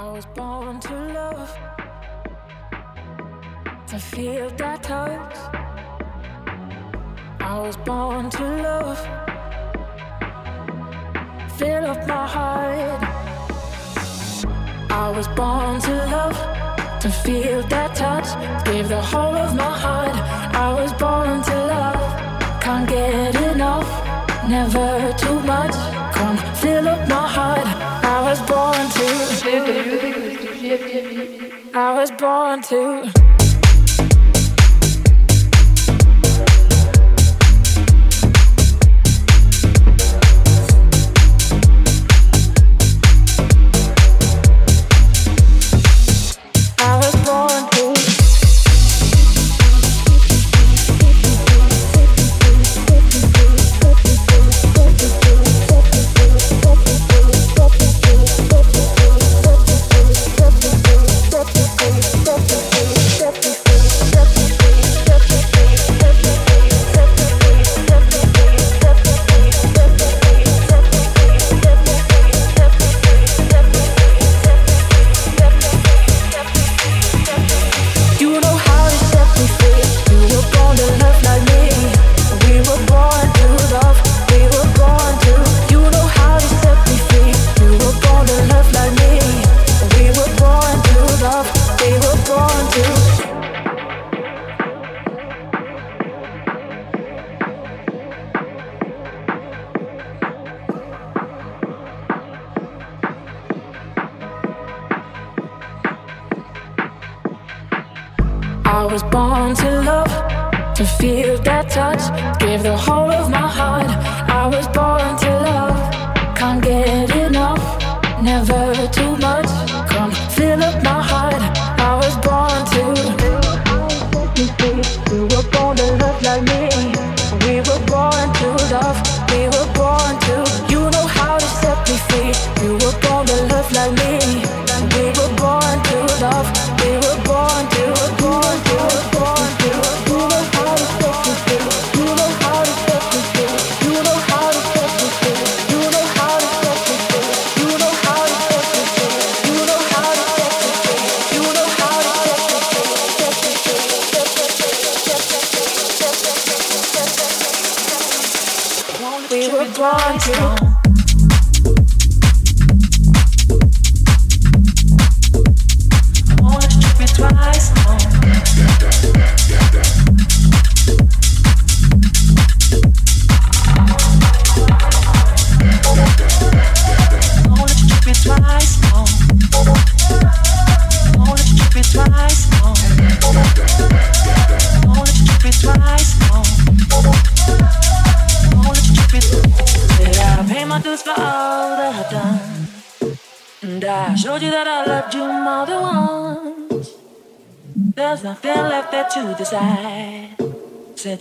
I was born to love, to feel that touch. I was born to love, fill up my heart. I was born to love, to feel that touch, give the whole of my heart. I was born to love, can't get enough, never too much. Come fill up my I was born to.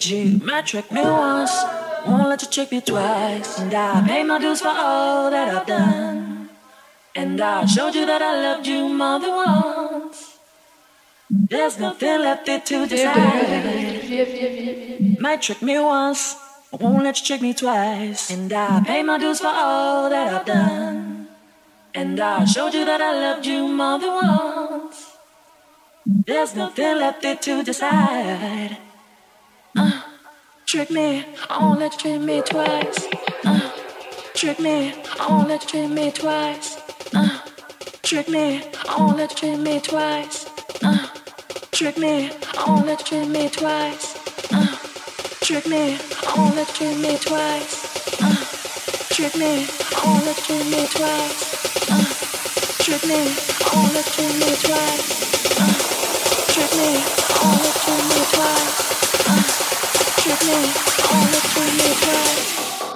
You might trick me once, won't let you trick me twice. And I pay my dues for all that I've done. And I showed you that I loved you more than once. There's nothing left there to decide. Might trick me once, won't let you trick me twice. And I pay my dues for all that I've done. And I showed you that I loved you more than once. There's nothing left there to decide. Uh, trick me, I won't let you treat me twice. Uh, trick me, I won't let you treat me twice. Uh, trick me, I won't let you treat me twice. Uh, trick me, I won't let you treat me twice. Uh, trick me, I won't let you treat me twice. Uh, trick me, I won't let you treat me twice. Uh, trick me, I won't let you treat me twice. Uh, trick me, let you treat me twice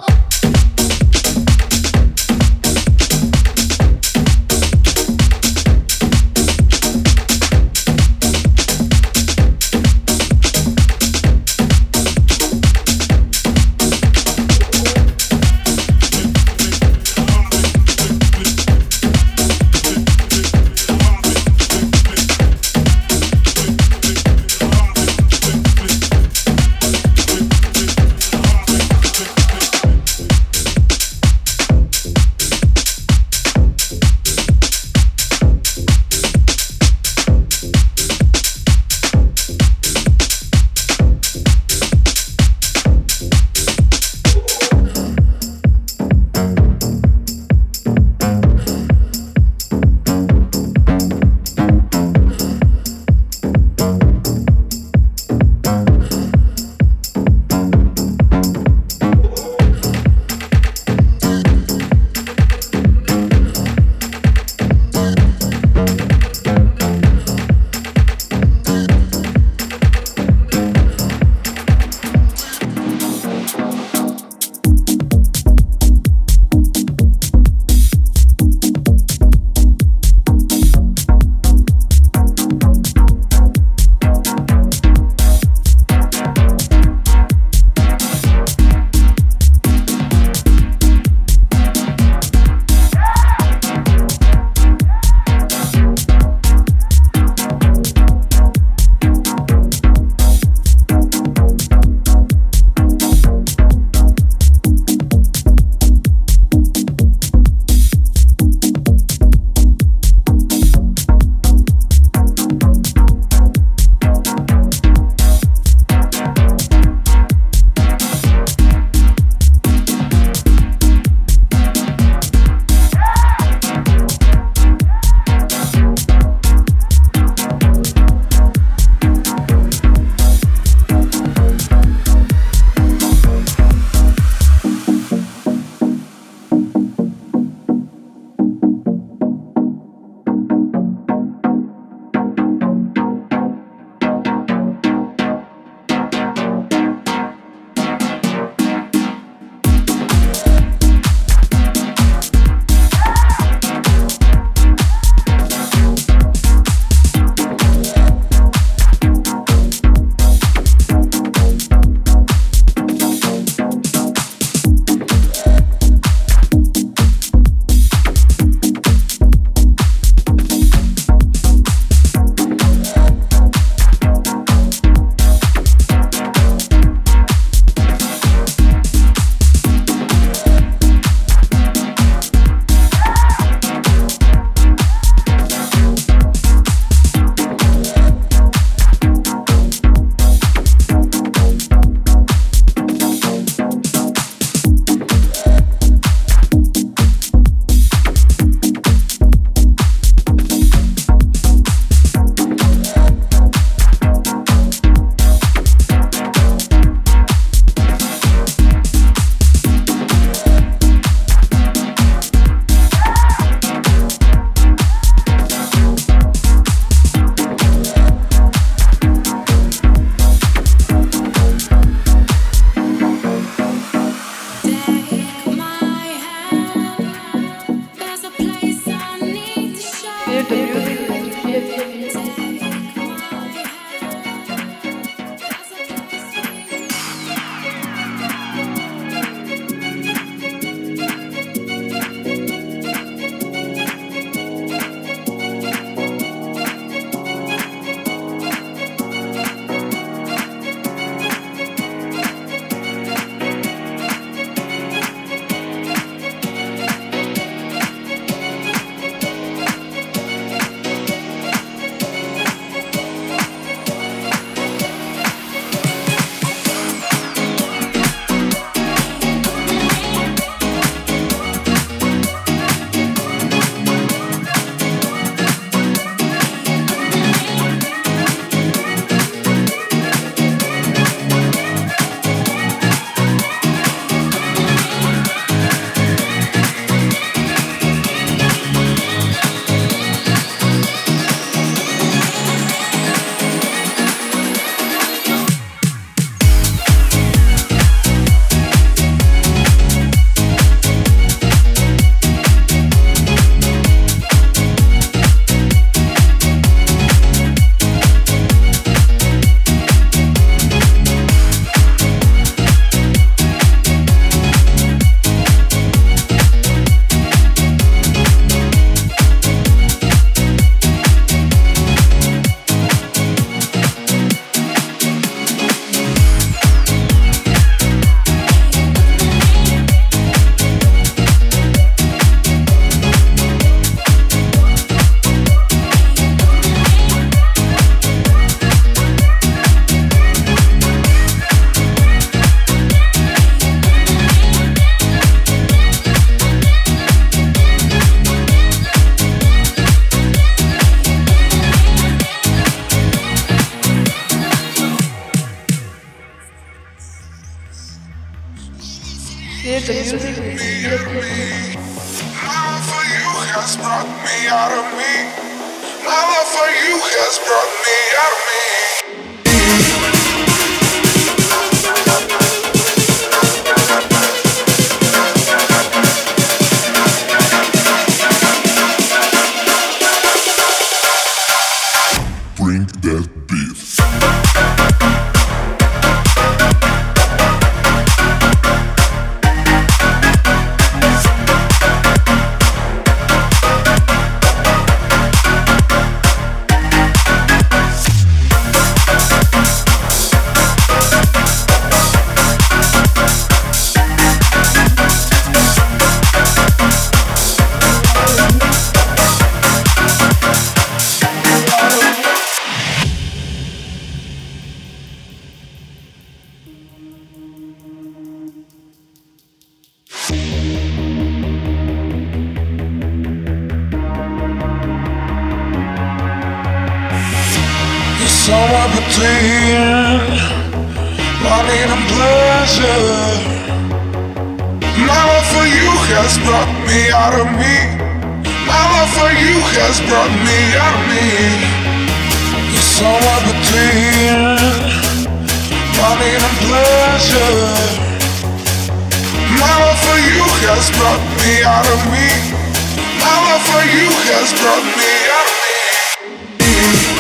has brought me out of me. You're somewhere between money and pleasure. My love for you has brought me out of me. My love for you has brought me out of me.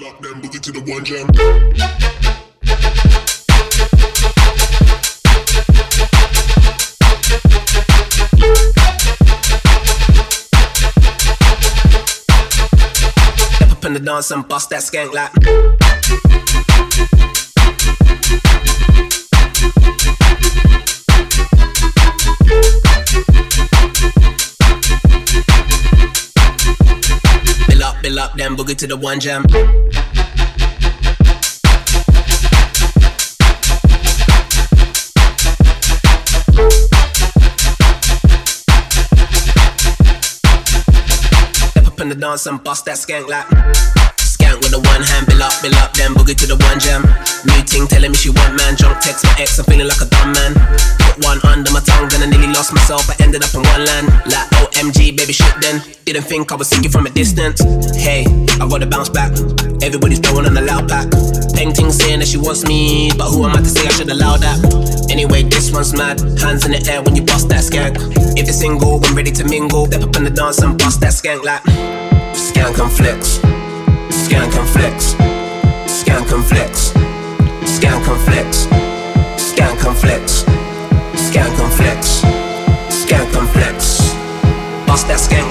With me, all the time you try. dance and bust that skank like. Up, boogie to the one jam. Step up in the dance and bust that skank like one hand, bill up, bill up, then boogie to the one jam. New ting telling me she want man, drunk text my ex, I'm feeling like a dumb man. Put one under my tongue, then I nearly lost myself, I ended up in one land. Like OMG, baby shit then. Didn't think I was seeing from a distance. Hey, I gotta bounce back. Everybody's throwing on a loud pack. Peng ting saying that she wants me, but who am I to say I should allow that? Anyway, this one's mad. Hands in the air when you bust that skank. If it's single, I'm ready to mingle. Step up in the dance and bust that skank like. Skank and flex. Scan Skank Scan flex. Scan flex. Skank and flex. Skank and flex. Bust that skank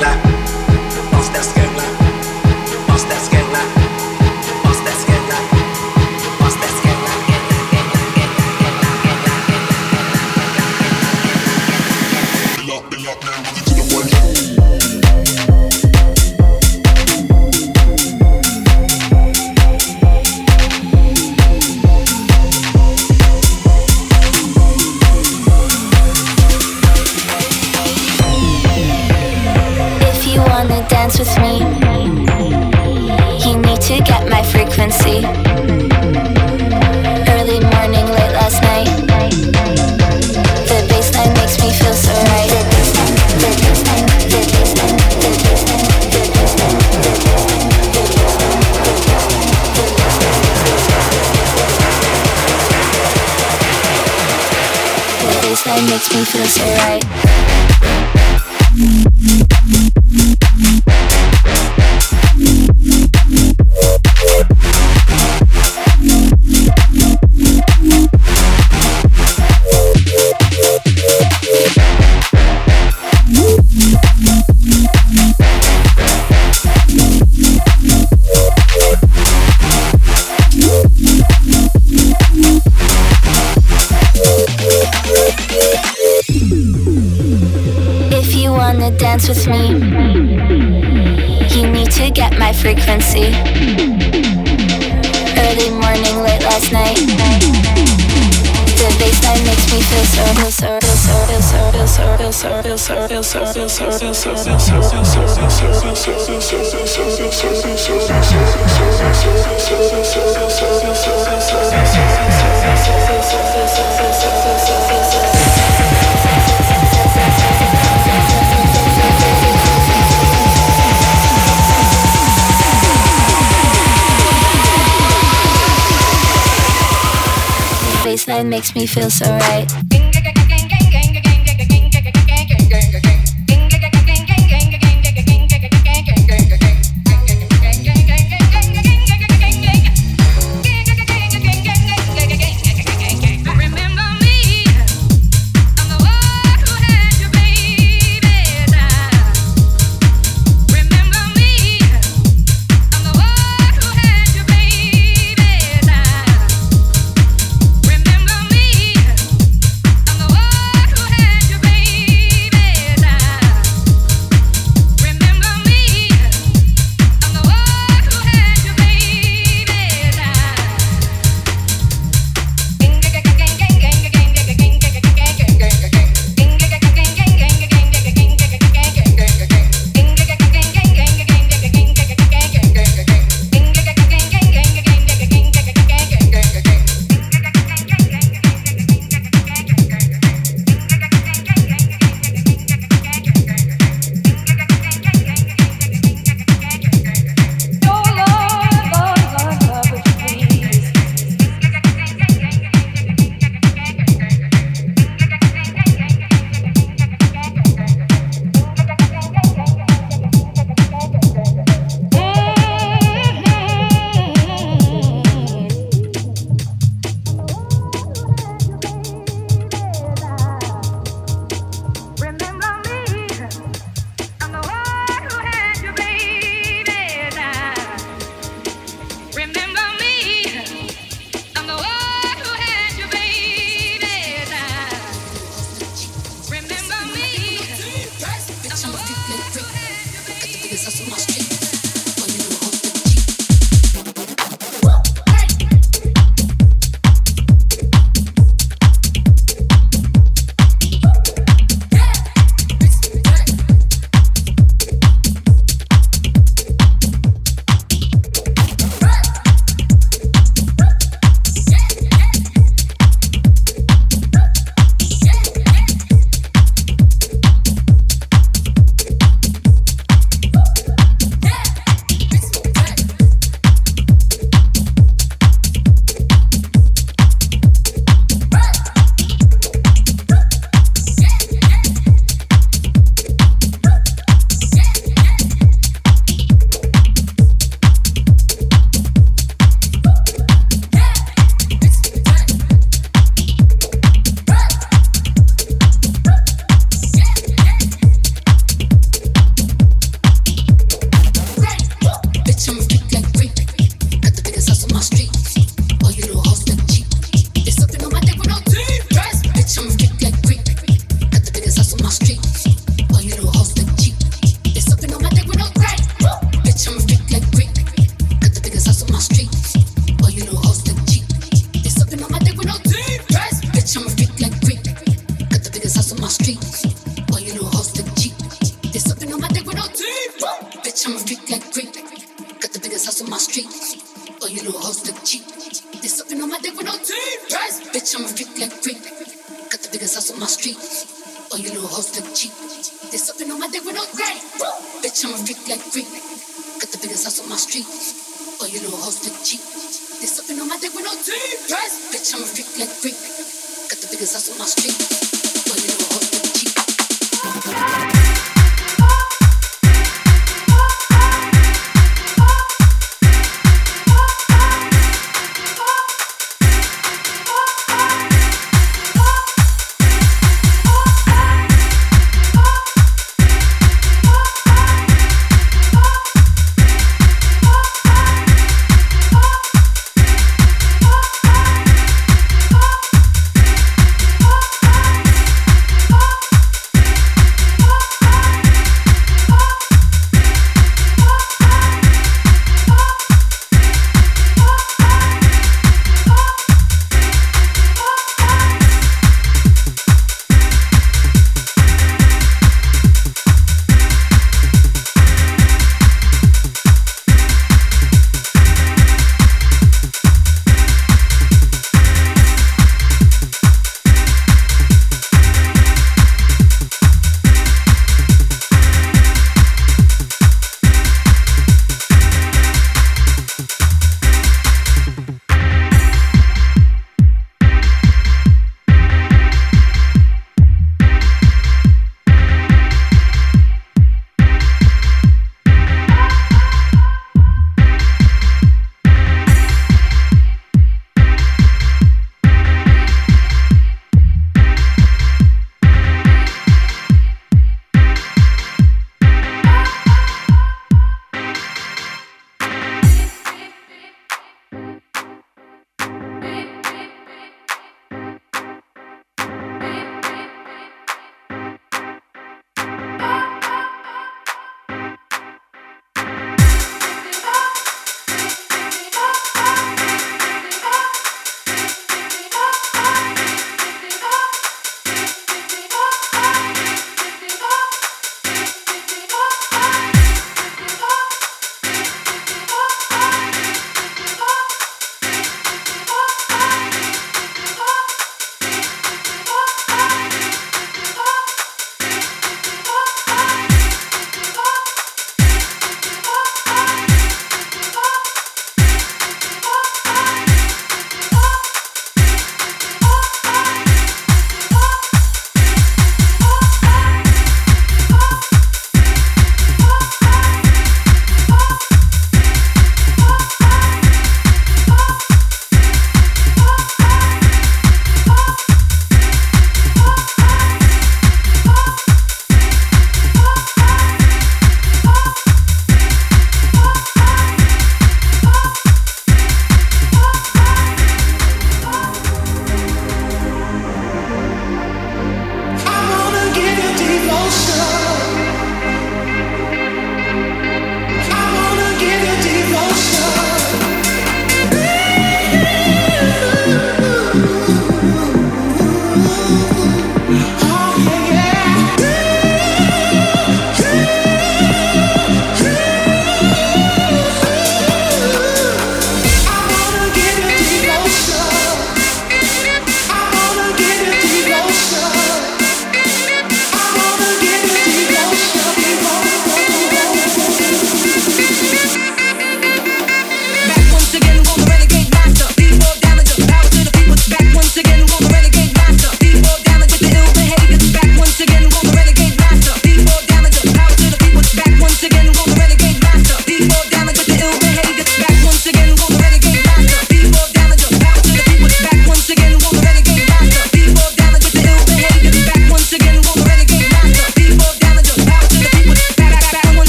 feel so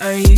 Are you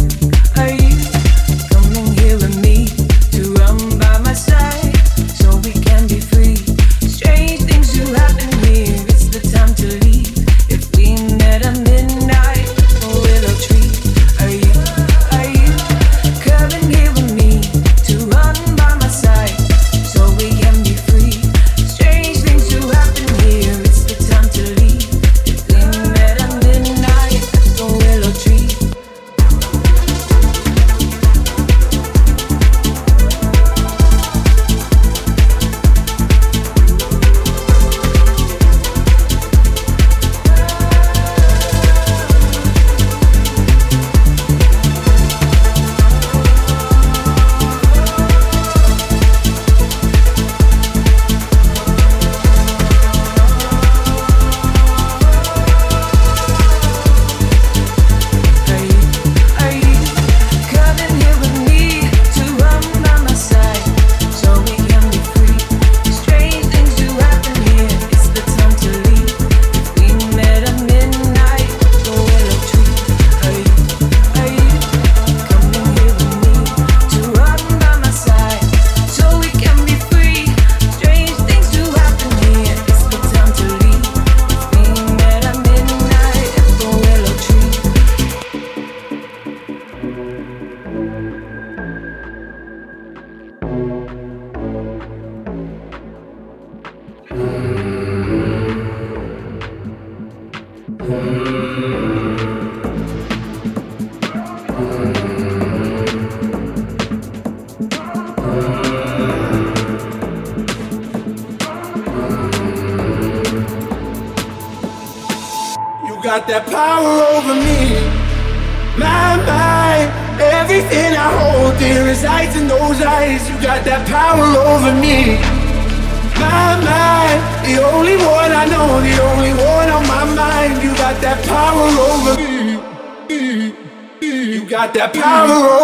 that power.